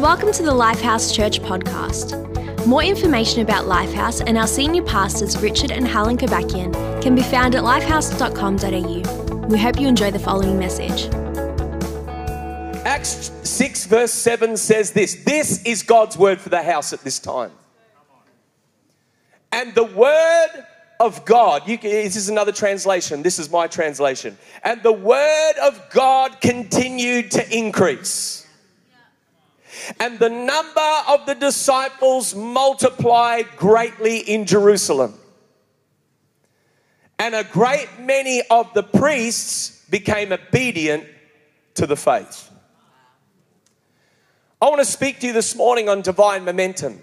Welcome to the Lifehouse Church podcast. More information about Lifehouse and our senior pastors, Richard and Helen Kabakian, can be found at lifehouse.com.au. We hope you enjoy the following message. Acts 6, verse 7 says this This is God's word for the house at this time. And the word of God, can, this is another translation, this is my translation. And the word of God continued to increase. And the number of the disciples multiplied greatly in Jerusalem. And a great many of the priests became obedient to the faith. I want to speak to you this morning on divine momentum.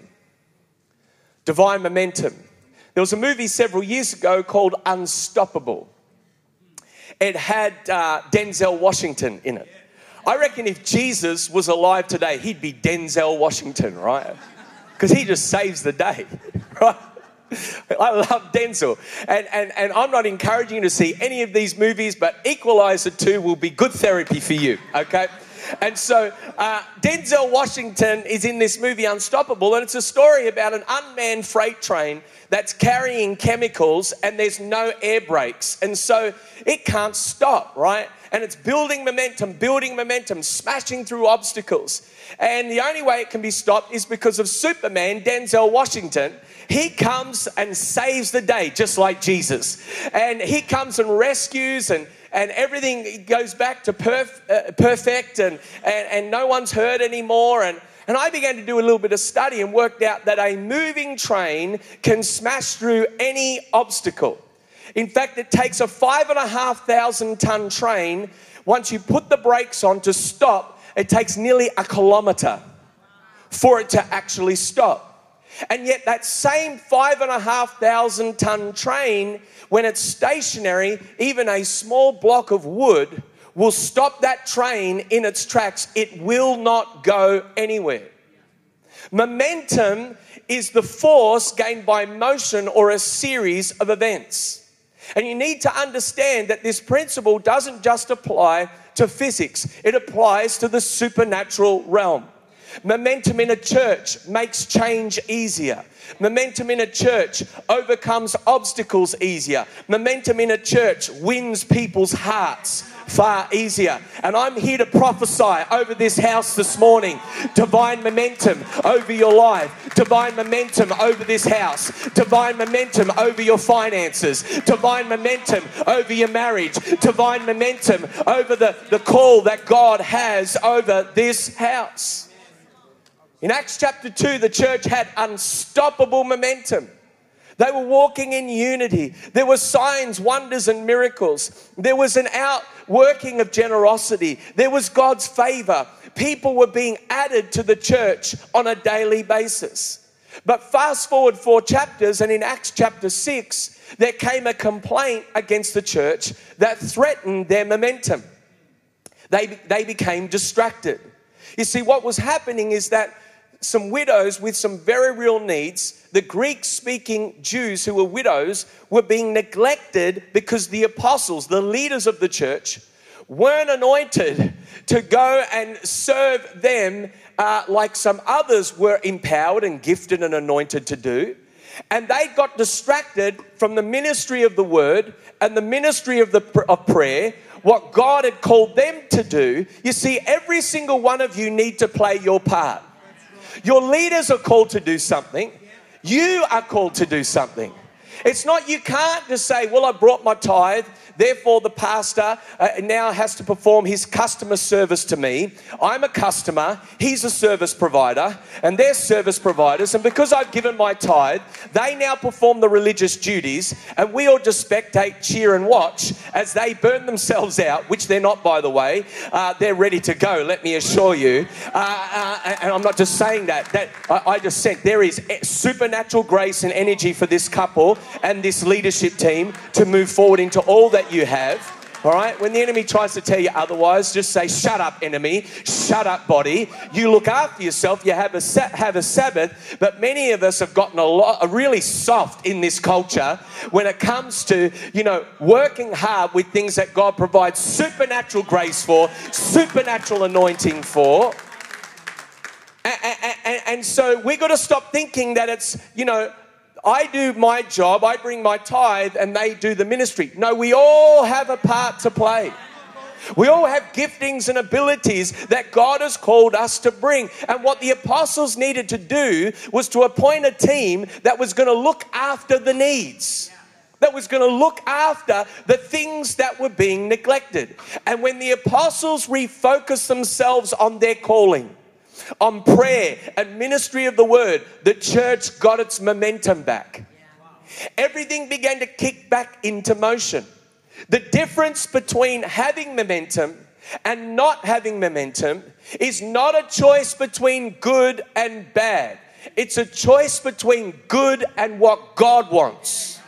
Divine momentum. There was a movie several years ago called Unstoppable. It had uh, Denzel Washington in it. I reckon if Jesus was alive today, he'd be Denzel Washington, right? Because he just saves the day, right? I love Denzel. And, and, and I'm not encouraging you to see any of these movies, but Equalizer 2 will be good therapy for you, okay? And so uh, Denzel Washington is in this movie Unstoppable, and it's a story about an unmanned freight train that's carrying chemicals and there's no air brakes. And so it can't stop, right? And it's building momentum, building momentum, smashing through obstacles. And the only way it can be stopped is because of Superman, Denzel Washington. He comes and saves the day, just like Jesus. And he comes and rescues and and everything goes back to perf- uh, perfect and, and, and no one's hurt anymore. And, and I began to do a little bit of study and worked out that a moving train can smash through any obstacle. In fact, it takes a five and a half thousand ton train, once you put the brakes on to stop, it takes nearly a kilometer for it to actually stop. And yet, that same five and a half thousand ton train, when it's stationary, even a small block of wood will stop that train in its tracks. It will not go anywhere. Momentum is the force gained by motion or a series of events. And you need to understand that this principle doesn't just apply to physics, it applies to the supernatural realm. Momentum in a church makes change easier. Momentum in a church overcomes obstacles easier. Momentum in a church wins people's hearts far easier. And I'm here to prophesy over this house this morning divine momentum over your life, divine momentum over this house, divine momentum over your finances, divine momentum over your marriage, divine momentum over the, the call that God has over this house. In Acts chapter 2, the church had unstoppable momentum. They were walking in unity. There were signs, wonders, and miracles. There was an outworking of generosity. There was God's favor. People were being added to the church on a daily basis. But fast forward four chapters, and in Acts chapter 6, there came a complaint against the church that threatened their momentum. They, they became distracted. You see, what was happening is that some widows with some very real needs, the Greek speaking Jews who were widows, were being neglected because the apostles, the leaders of the church, weren't anointed to go and serve them uh, like some others were empowered and gifted and anointed to do. And they got distracted from the ministry of the word and the ministry of, the, of prayer, what God had called them to do. You see, every single one of you need to play your part. Your leaders are called to do something. You are called to do something. It's not, you can't just say, Well, I brought my tithe Therefore, the pastor uh, now has to perform his customer service to me. I'm a customer, he's a service provider, and they're service providers. And because I've given my tithe, they now perform the religious duties, and we all just spectate, cheer, and watch as they burn themselves out, which they're not, by the way. Uh, they're ready to go, let me assure you. Uh, uh and I'm not just saying that, that I, I just said there is supernatural grace and energy for this couple and this leadership team to move forward into all that that you have. All right, when the enemy tries to tell you otherwise, just say, Shut up, enemy. Shut up, body. You look after yourself. You have a, have a Sabbath. But many of us have gotten a lot, really soft in this culture when it comes to, you know, working hard with things that God provides supernatural grace for, supernatural anointing for. and, and so we got to stop thinking that it's, you know, I do my job, I bring my tithe, and they do the ministry. No, we all have a part to play. We all have giftings and abilities that God has called us to bring. And what the apostles needed to do was to appoint a team that was going to look after the needs. That was going to look after the things that were being neglected. And when the apostles refocused themselves on their calling, on prayer and ministry of the word, the church got its momentum back. Everything began to kick back into motion. The difference between having momentum and not having momentum is not a choice between good and bad. It's a choice between good and what God wants.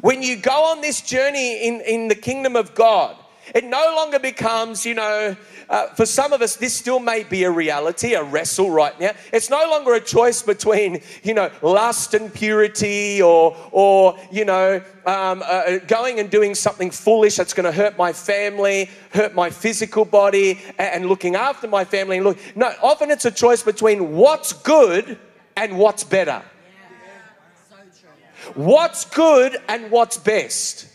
When you go on this journey in, in the kingdom of God, it no longer becomes, you know, uh, for some of us, this still may be a reality, a wrestle right now. It's no longer a choice between, you know, lust and purity or, or you know, um, uh, going and doing something foolish that's going to hurt my family, hurt my physical body, and, and looking after my family. And look, no, often it's a choice between what's good and what's better. What's good and what's best?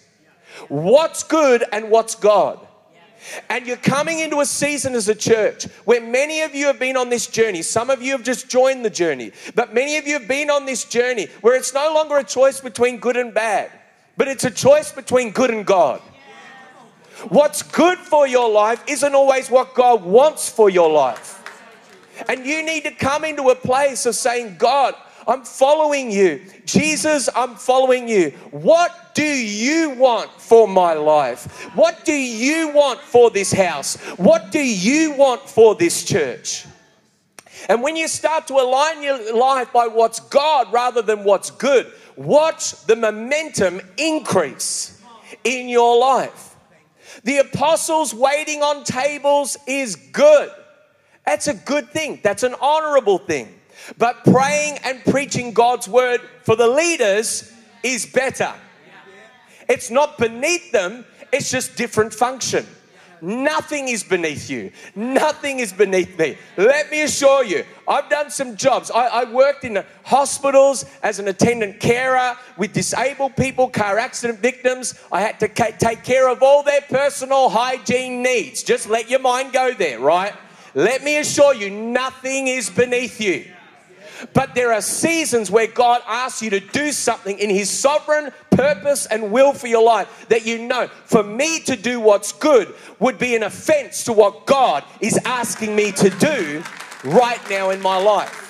What's good and what's God? And you're coming into a season as a church where many of you have been on this journey. Some of you have just joined the journey, but many of you have been on this journey where it's no longer a choice between good and bad, but it's a choice between good and God. What's good for your life isn't always what God wants for your life. And you need to come into a place of saying, God, I'm following you. Jesus, I'm following you. What do you want for my life? What do you want for this house? What do you want for this church? And when you start to align your life by what's God rather than what's good, watch the momentum increase in your life. The apostles waiting on tables is good. That's a good thing, that's an honorable thing. But praying and preaching God's word for the leaders is better. It's not beneath them, it's just different function. Nothing is beneath you. Nothing is beneath me. Let me assure you, I've done some jobs. I, I, worked in hospitals as an attendant carer with disabled people, car accident victims. I had to ca- take care of all their personal hygiene needs. Just let your mind go there, right? Let me assure you, nothing is beneath you. But there are seasons where God asks you to do something in His sovereign purpose and will for your life that you know, for me to do what's good would be an offense to what God is asking me to do right now in my life.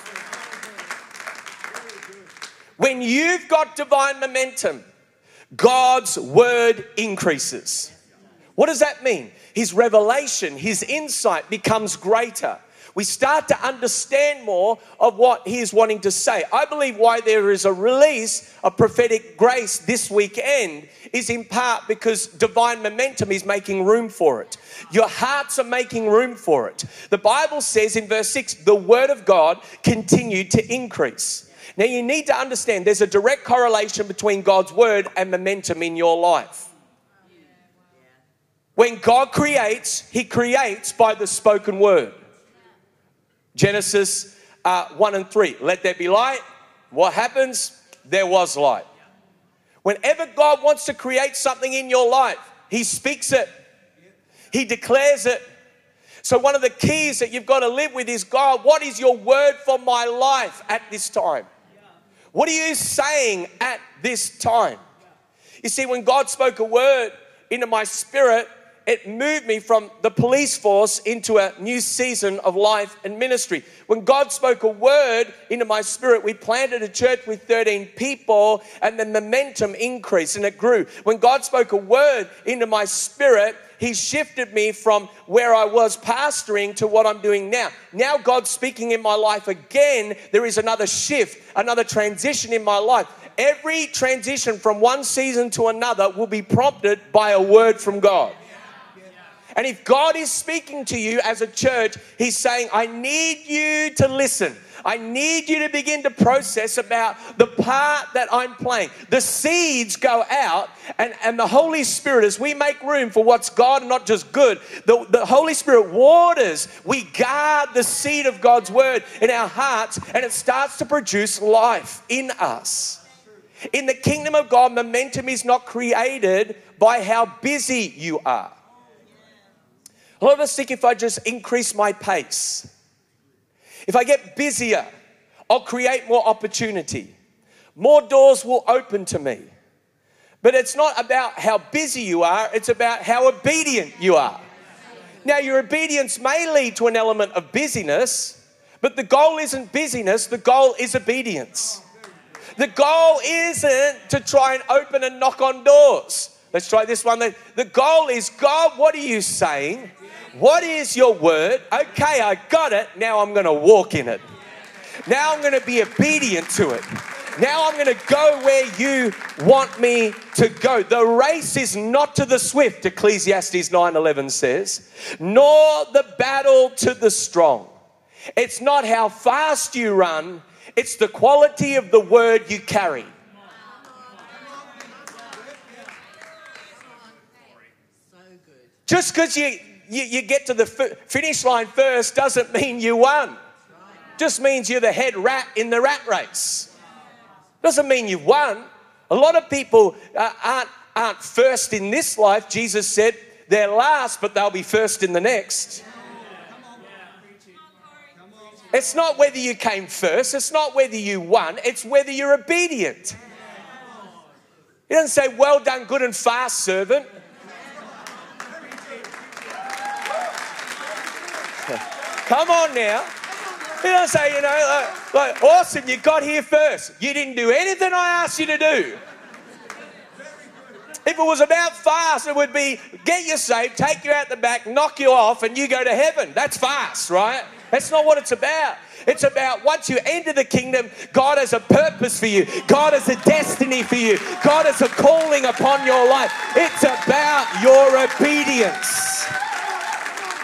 When you've got divine momentum, God's word increases. What does that mean? His revelation, his insight becomes greater we start to understand more of what he is wanting to say. I believe why there is a release of prophetic grace this weekend is in part because divine momentum is making room for it. Your hearts are making room for it. The Bible says in verse 6 the word of God continued to increase. Now you need to understand there's a direct correlation between God's word and momentum in your life. When God creates, He creates by the spoken word. Genesis uh, 1 and 3. Let there be light. What happens? There was light. Whenever God wants to create something in your life, He speaks it, He declares it. So, one of the keys that you've got to live with is God, what is your word for my life at this time? What are you saying at this time? You see, when God spoke a word into my spirit, it moved me from the police force into a new season of life and ministry. When God spoke a word into my spirit, we planted a church with 13 people and the momentum increased and it grew. When God spoke a word into my spirit, he shifted me from where I was pastoring to what I'm doing now. Now God's speaking in my life again. There is another shift, another transition in my life. Every transition from one season to another will be prompted by a word from God. And if God is speaking to you as a church, He's saying, I need you to listen. I need you to begin to process about the part that I'm playing. The seeds go out, and, and the Holy Spirit, as we make room for what's God not just good, the, the Holy Spirit waters. We guard the seed of God's word in our hearts, and it starts to produce life in us. In the kingdom of God, momentum is not created by how busy you are. A lot of us think if I just increase my pace, if I get busier, I'll create more opportunity. More doors will open to me. But it's not about how busy you are, it's about how obedient you are. Now, your obedience may lead to an element of busyness, but the goal isn't busyness, the goal is obedience. The goal isn't to try and open and knock on doors. Let's try this one. The goal is God, what are you saying? What is your word? Okay, I got it. Now I'm going to walk in it. Now I'm going to be obedient to it. Now I'm going to go where you want me to go. The race is not to the swift, Ecclesiastes 9:11 says, nor the battle to the strong. It's not how fast you run, it's the quality of the word you carry. Just because you you, you get to the finish line first doesn't mean you won. Just means you're the head rat in the rat race. Doesn't mean you won. A lot of people uh, aren't, aren't first in this life. Jesus said they're last, but they'll be first in the next. It's not whether you came first, it's not whether you won, it's whether you're obedient. He doesn't say, Well done, good and fast servant. Come on now. He doesn't say, you know, like, like, awesome, you got here first. You didn't do anything I asked you to do. If it was about fast, it would be get you saved, take you out the back, knock you off, and you go to heaven. That's fast, right? That's not what it's about. It's about once you enter the kingdom, God has a purpose for you. God has a destiny for you. God has a calling upon your life. It's about your obedience.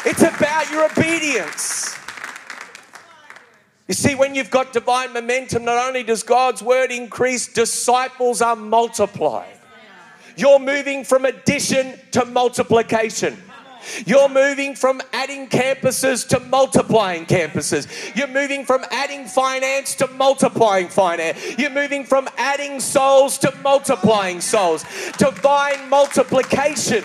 It's about your obedience. You see, when you've got divine momentum, not only does God's word increase, disciples are multiplied. You're moving from addition to multiplication. You're moving from adding campuses to multiplying campuses. You're moving from adding finance to multiplying finance. You're moving from adding souls to multiplying souls. Divine multiplication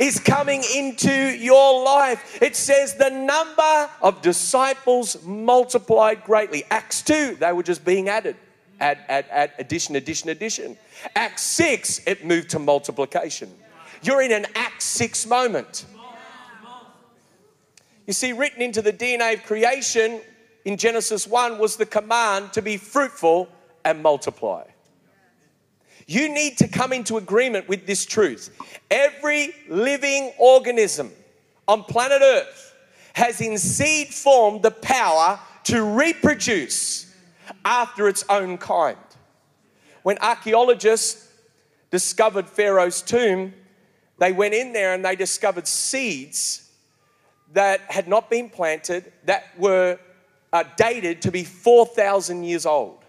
is coming into your life. It says the number of disciples multiplied greatly. Acts 2, they were just being added. Add, add, add, addition, addition, addition. Acts 6, it moved to multiplication. You're in an Acts 6 moment. You see, written into the DNA of creation in Genesis 1 was the command to be fruitful and multiply. You need to come into agreement with this truth. Every living organism on planet Earth has in seed form the power to reproduce after its own kind. When archaeologists discovered Pharaoh's tomb, they went in there and they discovered seeds that had not been planted that were uh, dated to be 4,000 years old.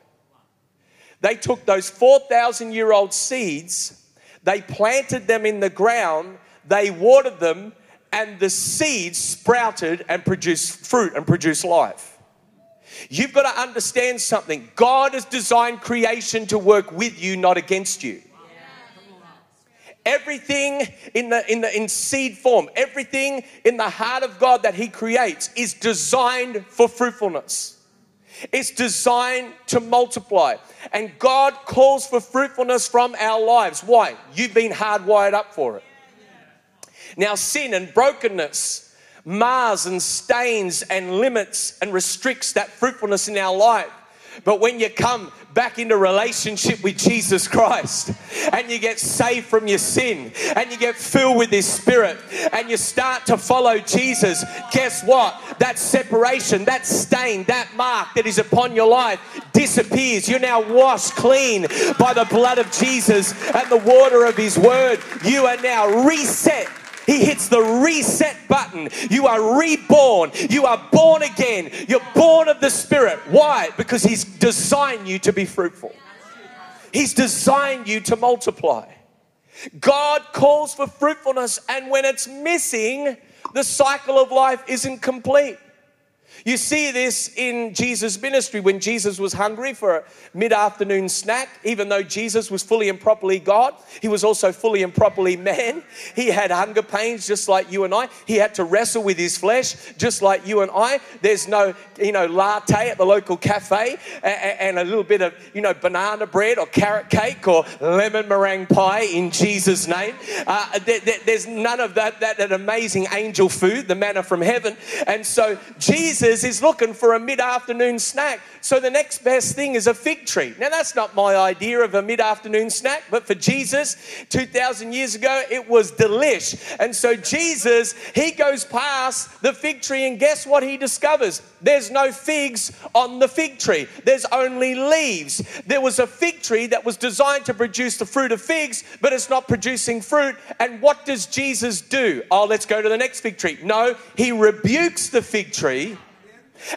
They took those 4,000 year old seeds, they planted them in the ground, they watered them, and the seeds sprouted and produced fruit and produced life. You've got to understand something. God has designed creation to work with you, not against you. Everything in the in the in seed form, everything in the heart of God that He creates is designed for fruitfulness. It's designed to multiply. And God calls for fruitfulness from our lives. Why? You've been hardwired up for it. Now, sin and brokenness mars and stains and limits and restricts that fruitfulness in our life. But when you come back into relationship with Jesus Christ and you get saved from your sin and you get filled with His Spirit and you start to follow Jesus, guess what? That separation, that stain, that mark that is upon your life disappears. You're now washed clean by the blood of Jesus and the water of His Word. You are now reset He hits the reset button. You are reborn. You are born again. You're born of the Spirit. Why? Because He's designed you to be fruitful, He's designed you to multiply. God calls for fruitfulness, and when it's missing, the cycle of life isn't complete. You see this in Jesus' ministry when Jesus was hungry for a mid afternoon snack. Even though Jesus was fully and properly God, he was also fully and properly man. He had hunger pains just like you and I. He had to wrestle with his flesh just like you and I. There's no, you know, latte at the local cafe and a little bit of, you know, banana bread or carrot cake or lemon meringue pie in Jesus' name. Uh, there's none of that, that, that amazing angel food, the manna from heaven. And so Jesus Jesus is looking for a mid afternoon snack. So the next best thing is a fig tree. Now, that's not my idea of a mid afternoon snack, but for Jesus, 2,000 years ago, it was delish. And so Jesus, he goes past the fig tree, and guess what he discovers? There's no figs on the fig tree, there's only leaves. There was a fig tree that was designed to produce the fruit of figs, but it's not producing fruit. And what does Jesus do? Oh, let's go to the next fig tree. No, he rebukes the fig tree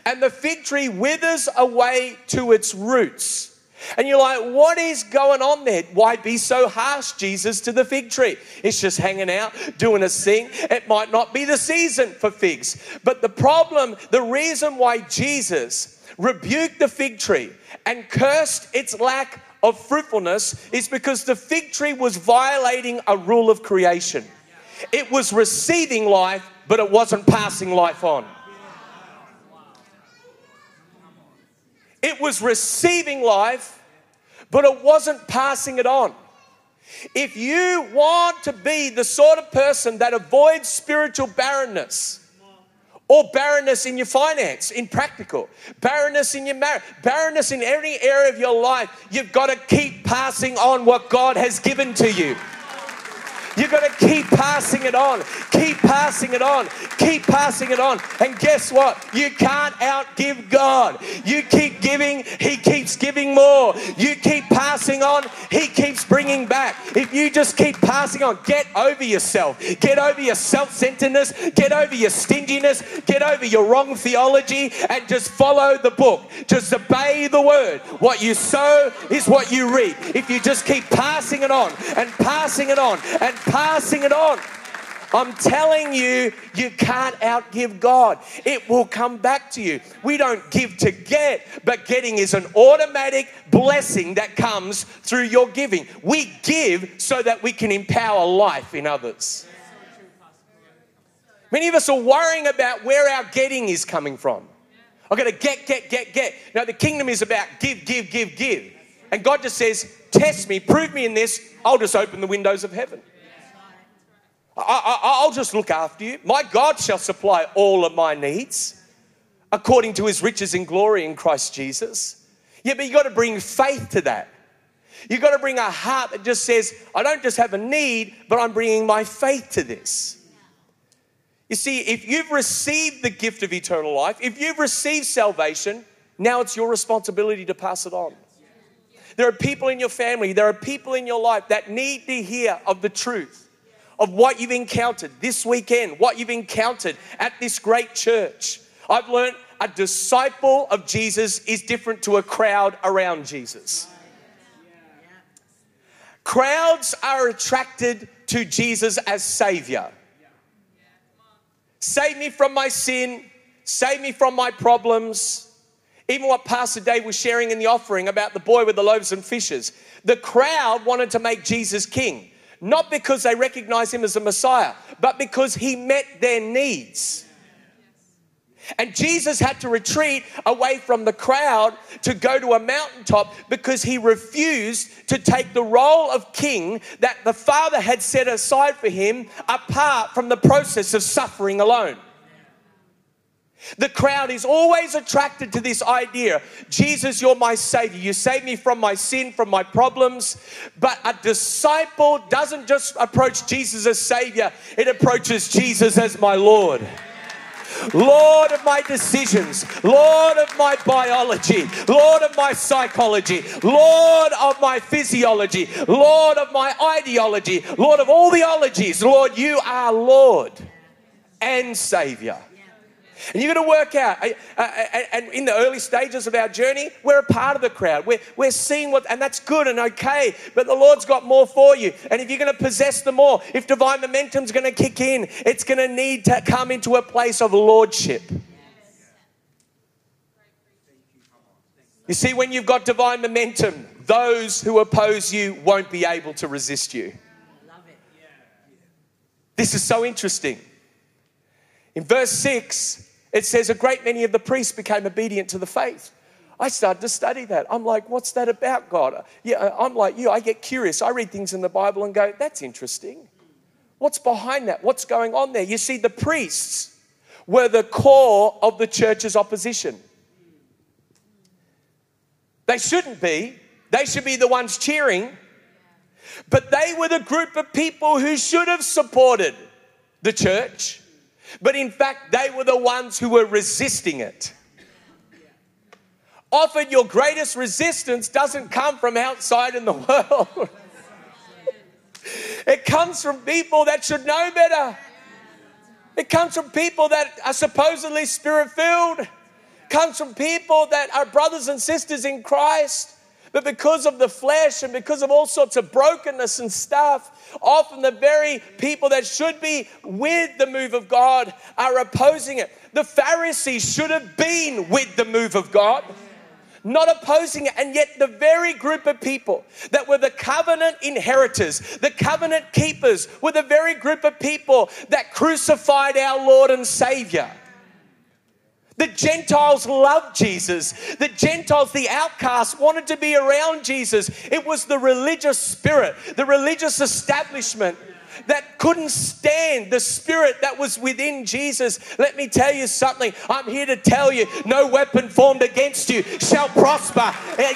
and the fig tree withers away to its roots. And you're like, what is going on there? Why be so harsh, Jesus, to the fig tree? It's just hanging out, doing a thing. It might not be the season for figs. But the problem, the reason why Jesus rebuked the fig tree and cursed its lack of fruitfulness is because the fig tree was violating a rule of creation. It was receiving life, but it wasn't passing life on. It was receiving life, but it wasn't passing it on. If you want to be the sort of person that avoids spiritual barrenness, or barrenness in your finance, in practical, barrenness in your marriage, barrenness in any area of your life, you've got to keep passing on what God has given to you. You've got to keep passing it on, keep passing it on, keep passing it on. And guess what? You can't outgive God. You keep giving, He keeps giving more. You keep passing on, He keeps bringing back. If you just keep passing on, get over yourself, get over your self centeredness, get over your stinginess, get over your wrong theology, and just follow the book. Just obey the word. What you sow is what you reap. If you just keep passing it on and passing it on and passing it on. I'm telling you, you can't outgive God. It will come back to you. We don't give to get, but getting is an automatic blessing that comes through your giving. We give so that we can empower life in others. Many of us are worrying about where our getting is coming from. I've got to get, get, get, get. Now, the kingdom is about give, give, give, give. And God just says, Test me, prove me in this, I'll just open the windows of heaven. I, will just look after you. My God shall supply all of my needs according to his riches and glory in Christ Jesus. Yeah, but you've got to bring faith to that. You've got to bring a heart that just says, I don't just have a need, but I'm bringing my faith to this. You see, if you've received the gift of eternal life, if you've received salvation, now it's your responsibility to pass it on. There are people in your family, there are people in your life that need to hear of the truth of what you've encountered this weekend, what you've encountered at this great church. I've learned a disciple of Jesus is different to a crowd around Jesus. Crowds are attracted to Jesus as Savior. Save me from my sin, save me from my problems. Even what Pastor Dave was sharing in the offering about the boy with the loaves and fishes. The crowd wanted to make Jesus king not because they recognize him as a Messiah, but because he met their needs. And Jesus had to retreat away from the crowd to go to a mountaintop because he refused to take the role of king that the Father had set aside for him apart from the process of suffering alone. The crowd is always attracted to this idea Jesus, you're my Savior. You save me from my sin, from my problems. But a disciple doesn't just approach Jesus as Savior, it approaches Jesus as my Lord. Lord of my decisions, Lord of my biology, Lord of my psychology, Lord of my physiology, Lord of my ideology, Lord of all the ologies. Lord, you are Lord and Savior. And you're going to work out. And in the early stages of our journey, we're a part of the crowd. We're, we're seeing what, and that's good and okay, but the Lord's got more for you. And if you're going to possess the more, if divine momentum's going to kick in, it's going to need to come into a place of lordship. You see, when you've got divine momentum, those who oppose you won't be able to resist you. This is so interesting. In verse 6, it says, A great many of the priests became obedient to the faith. I started to study that. I'm like, what's that about, God? Yeah, uh, I'm like you. I get curious. I read things in the Bible and go, that's interesting. What's behind that? What's going on there? You see, the priests were the core of the church's opposition. They shouldn't be, they should be the ones cheering, but they were the group of people who should have supported the church. But in fact, they were the ones who were resisting it. Often, your greatest resistance doesn't come from outside in the world, it comes from people that should know better. It comes from people that are supposedly spirit filled. Comes from people that are brothers and sisters in Christ but because of the flesh and because of all sorts of brokenness and stuff, often the very people that should be with the move of God are opposing it. The Pharisees should have been with the move of God not opposing it. And yet, the very group of people that were the covenant inheritors, the covenant keepers, were the very group of people that crucified our Lord and Savior. The Gentiles loved Jesus. The Gentiles, the outcasts, wanted to be around Jesus. It was the religious spirit, the religious establishment that couldn't stand the spirit that was within Jesus. Let me tell you something. I'm here to tell you no weapon formed against you shall prosper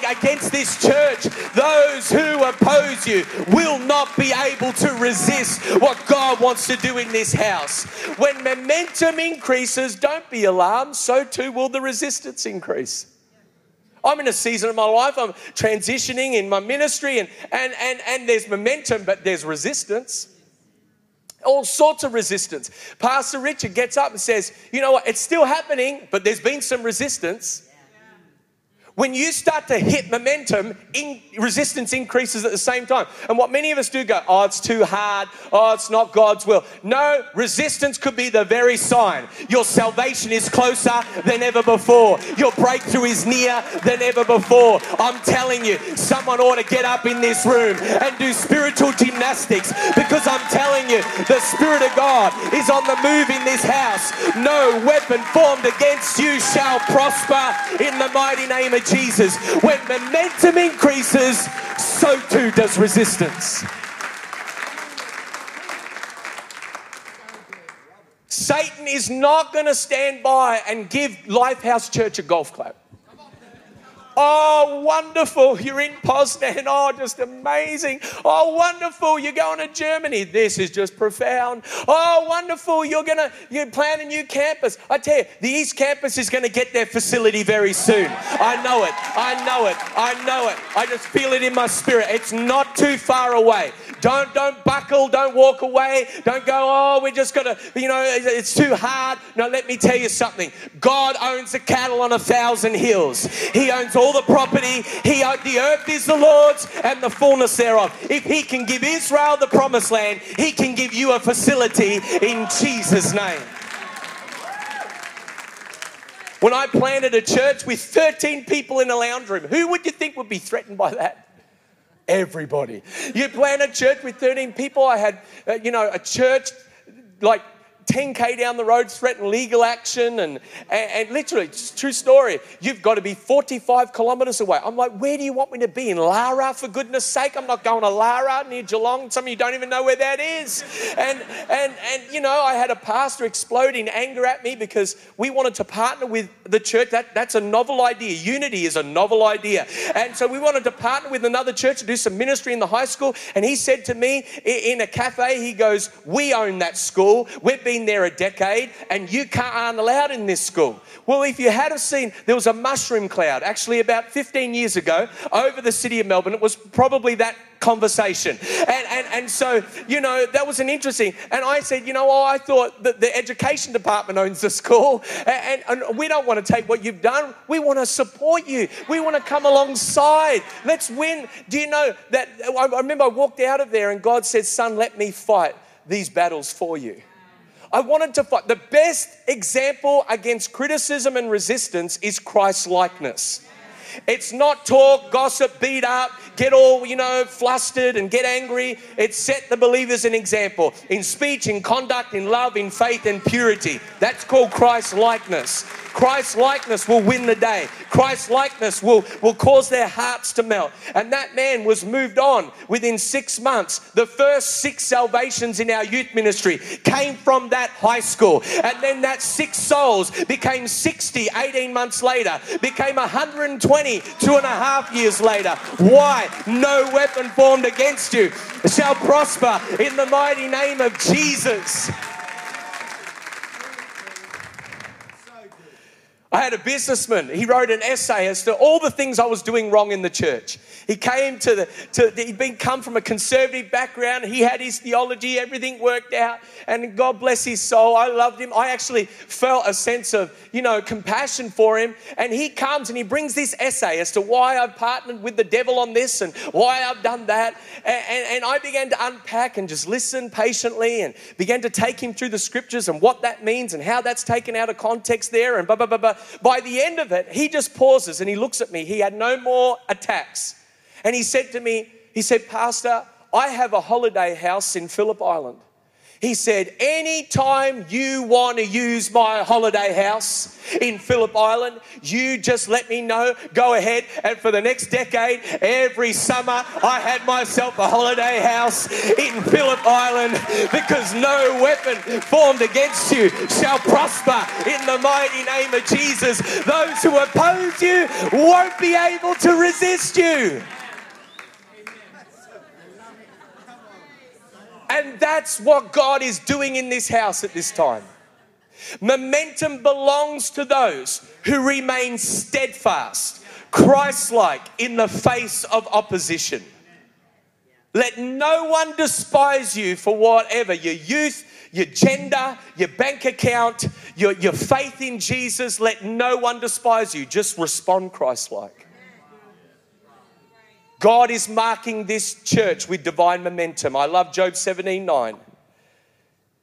against this church. Those who oppose you will not be able to resist what God wants to do in this house. When momentum increases, don't be alarmed, so too will the resistance increase. I'm in a season of my life, I'm transitioning in my ministry, and, and, and, and there's momentum, but there's resistance all sorts of resistance. Pastor Richard gets up and says, You know what? It's still happening, but there's been some resistance. When you start to hit momentum, in, resistance increases at the same time. And what many of us do go, oh, it's too hard. Oh, it's not God's will. No, resistance could be the very sign. Your salvation is closer than ever before. Your breakthrough is near than ever before. I'm telling you, someone ought to get up in this room and do spiritual gymnastics because I'm telling you, the Spirit of God is on the move in this house. No weapon formed against you shall prosper in the mighty name of Jesus. When momentum increases, so too does resistance. Satan is not going to stand by and give Lifehouse Church a golf clap. Oh, wonderful. You're in Poznan. Oh, just amazing. Oh, wonderful. You're going to Germany. This is just profound. Oh, wonderful. You're going to you plan a new campus. I tell you, the East Campus is going to get their facility very soon. I know it. I know it. I know it. I just feel it in my spirit. It's not too far away. Don't don't buckle, don't walk away. Don't go, "Oh, we're just going to, you know, it's too hard." No, let me tell you something. God owns the cattle on a thousand hills. He owns all the property. He the earth is the Lord's and the fullness thereof. If he can give Israel the promised land, he can give you a facility in Jesus name. When I planted a church with 13 people in a lounge room, who would you think would be threatened by that? Everybody. You plant a church with 13 people. I had, uh, you know, a church like 10k down the road threaten legal action and, and, and literally true story. You've got to be 45 kilometers away. I'm like where do you want me to be? In lara for goodness sake? I'm not going to lara near geelong. Some of you don't even know where that is. And and and you know i had a pastor explode in anger at me because we wanted to partner with the church. That that's a novel idea. Unity is a novel idea. And so we wanted to partner with another church to do some ministry in the high school. And he said to me in a cafe he goes we own that school. We're being been there a decade and you can't, aren't allowed in this school. Well, if you had have seen, there was a mushroom cloud actually about 15 years ago over the city of Melbourne. It was probably that conversation. And, and, and so, you know, that was an interesting. And I said, you know, oh, I thought that the education department owns the school. And, and, and we don't want to take what you've done. We want to support you. We want to come alongside. Let's win. Do you know that? I remember I walked out of there and God said, son, let me fight these battles for you. I wanted to fight. The best example against criticism and resistance is Christ likeness. It's not talk, gossip, beat up, get all, you know, flustered and get angry. It set the believers an example in speech, in conduct, in love, in faith, and purity. That's called Christ likeness. Christ likeness will win the day. Christ likeness will, will cause their hearts to melt. And that man was moved on within six months. The first six salvations in our youth ministry came from that high school. And then that six souls became 60 18 months later, became 120 two and a half years later. Why? No weapon formed against you shall prosper in the mighty name of Jesus. I had a businessman. He wrote an essay as to all the things I was doing wrong in the church. He came to the, to, he'd been come from a conservative background. He had his theology, everything worked out. And God bless his soul. I loved him. I actually felt a sense of, you know, compassion for him. And he comes and he brings this essay as to why I've partnered with the devil on this and why I've done that. And, and, and I began to unpack and just listen patiently and began to take him through the scriptures and what that means and how that's taken out of context there and blah, blah, blah, blah. By the end of it, he just pauses and he looks at me. He had no more attacks. And he said to me, he said, Pastor, I have a holiday house in Phillip Island. He said, Anytime you want to use my holiday house in Phillip Island, you just let me know. Go ahead. And for the next decade, every summer, I had myself a holiday house in Phillip Island because no weapon formed against you shall prosper in the mighty name of Jesus. Those who oppose you won't be able to resist you. And that's what God is doing in this house at this time. Momentum belongs to those who remain steadfast, Christ like in the face of opposition. Let no one despise you for whatever your youth, your gender, your bank account, your, your faith in Jesus. Let no one despise you. Just respond Christ like. God is marking this church with divine momentum. I love Job 17 9.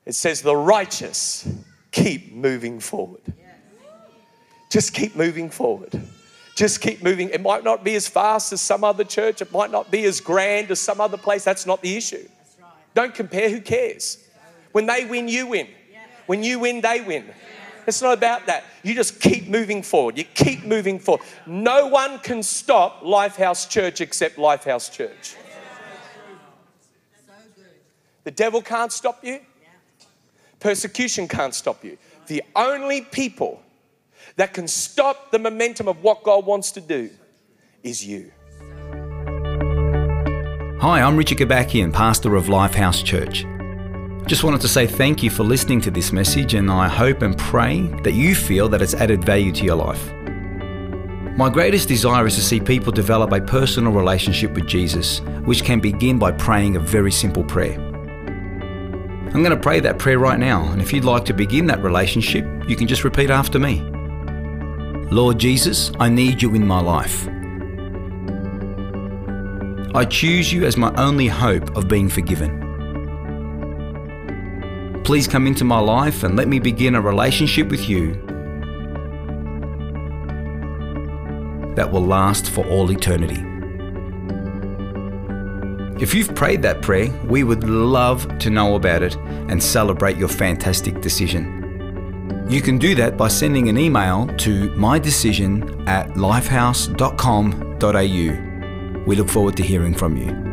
It says, The righteous keep moving forward. Just keep moving forward. Just keep moving. It might not be as fast as some other church, it might not be as grand as some other place. That's not the issue. Don't compare, who cares? When they win, you win. When you win, they win. It's not about that. You just keep moving forward. You keep moving forward. No one can stop Lifehouse Church except Lifehouse Church. The devil can't stop you. Persecution can't stop you. The only people that can stop the momentum of what God wants to do is you. Hi, I'm Richard Kabakian, pastor of Lifehouse Church. Just wanted to say thank you for listening to this message, and I hope and pray that you feel that it's added value to your life. My greatest desire is to see people develop a personal relationship with Jesus, which can begin by praying a very simple prayer. I'm going to pray that prayer right now, and if you'd like to begin that relationship, you can just repeat after me Lord Jesus, I need you in my life. I choose you as my only hope of being forgiven. Please come into my life and let me begin a relationship with you that will last for all eternity. If you've prayed that prayer, we would love to know about it and celebrate your fantastic decision. You can do that by sending an email to mydecision at lifehouse.com.au. We look forward to hearing from you.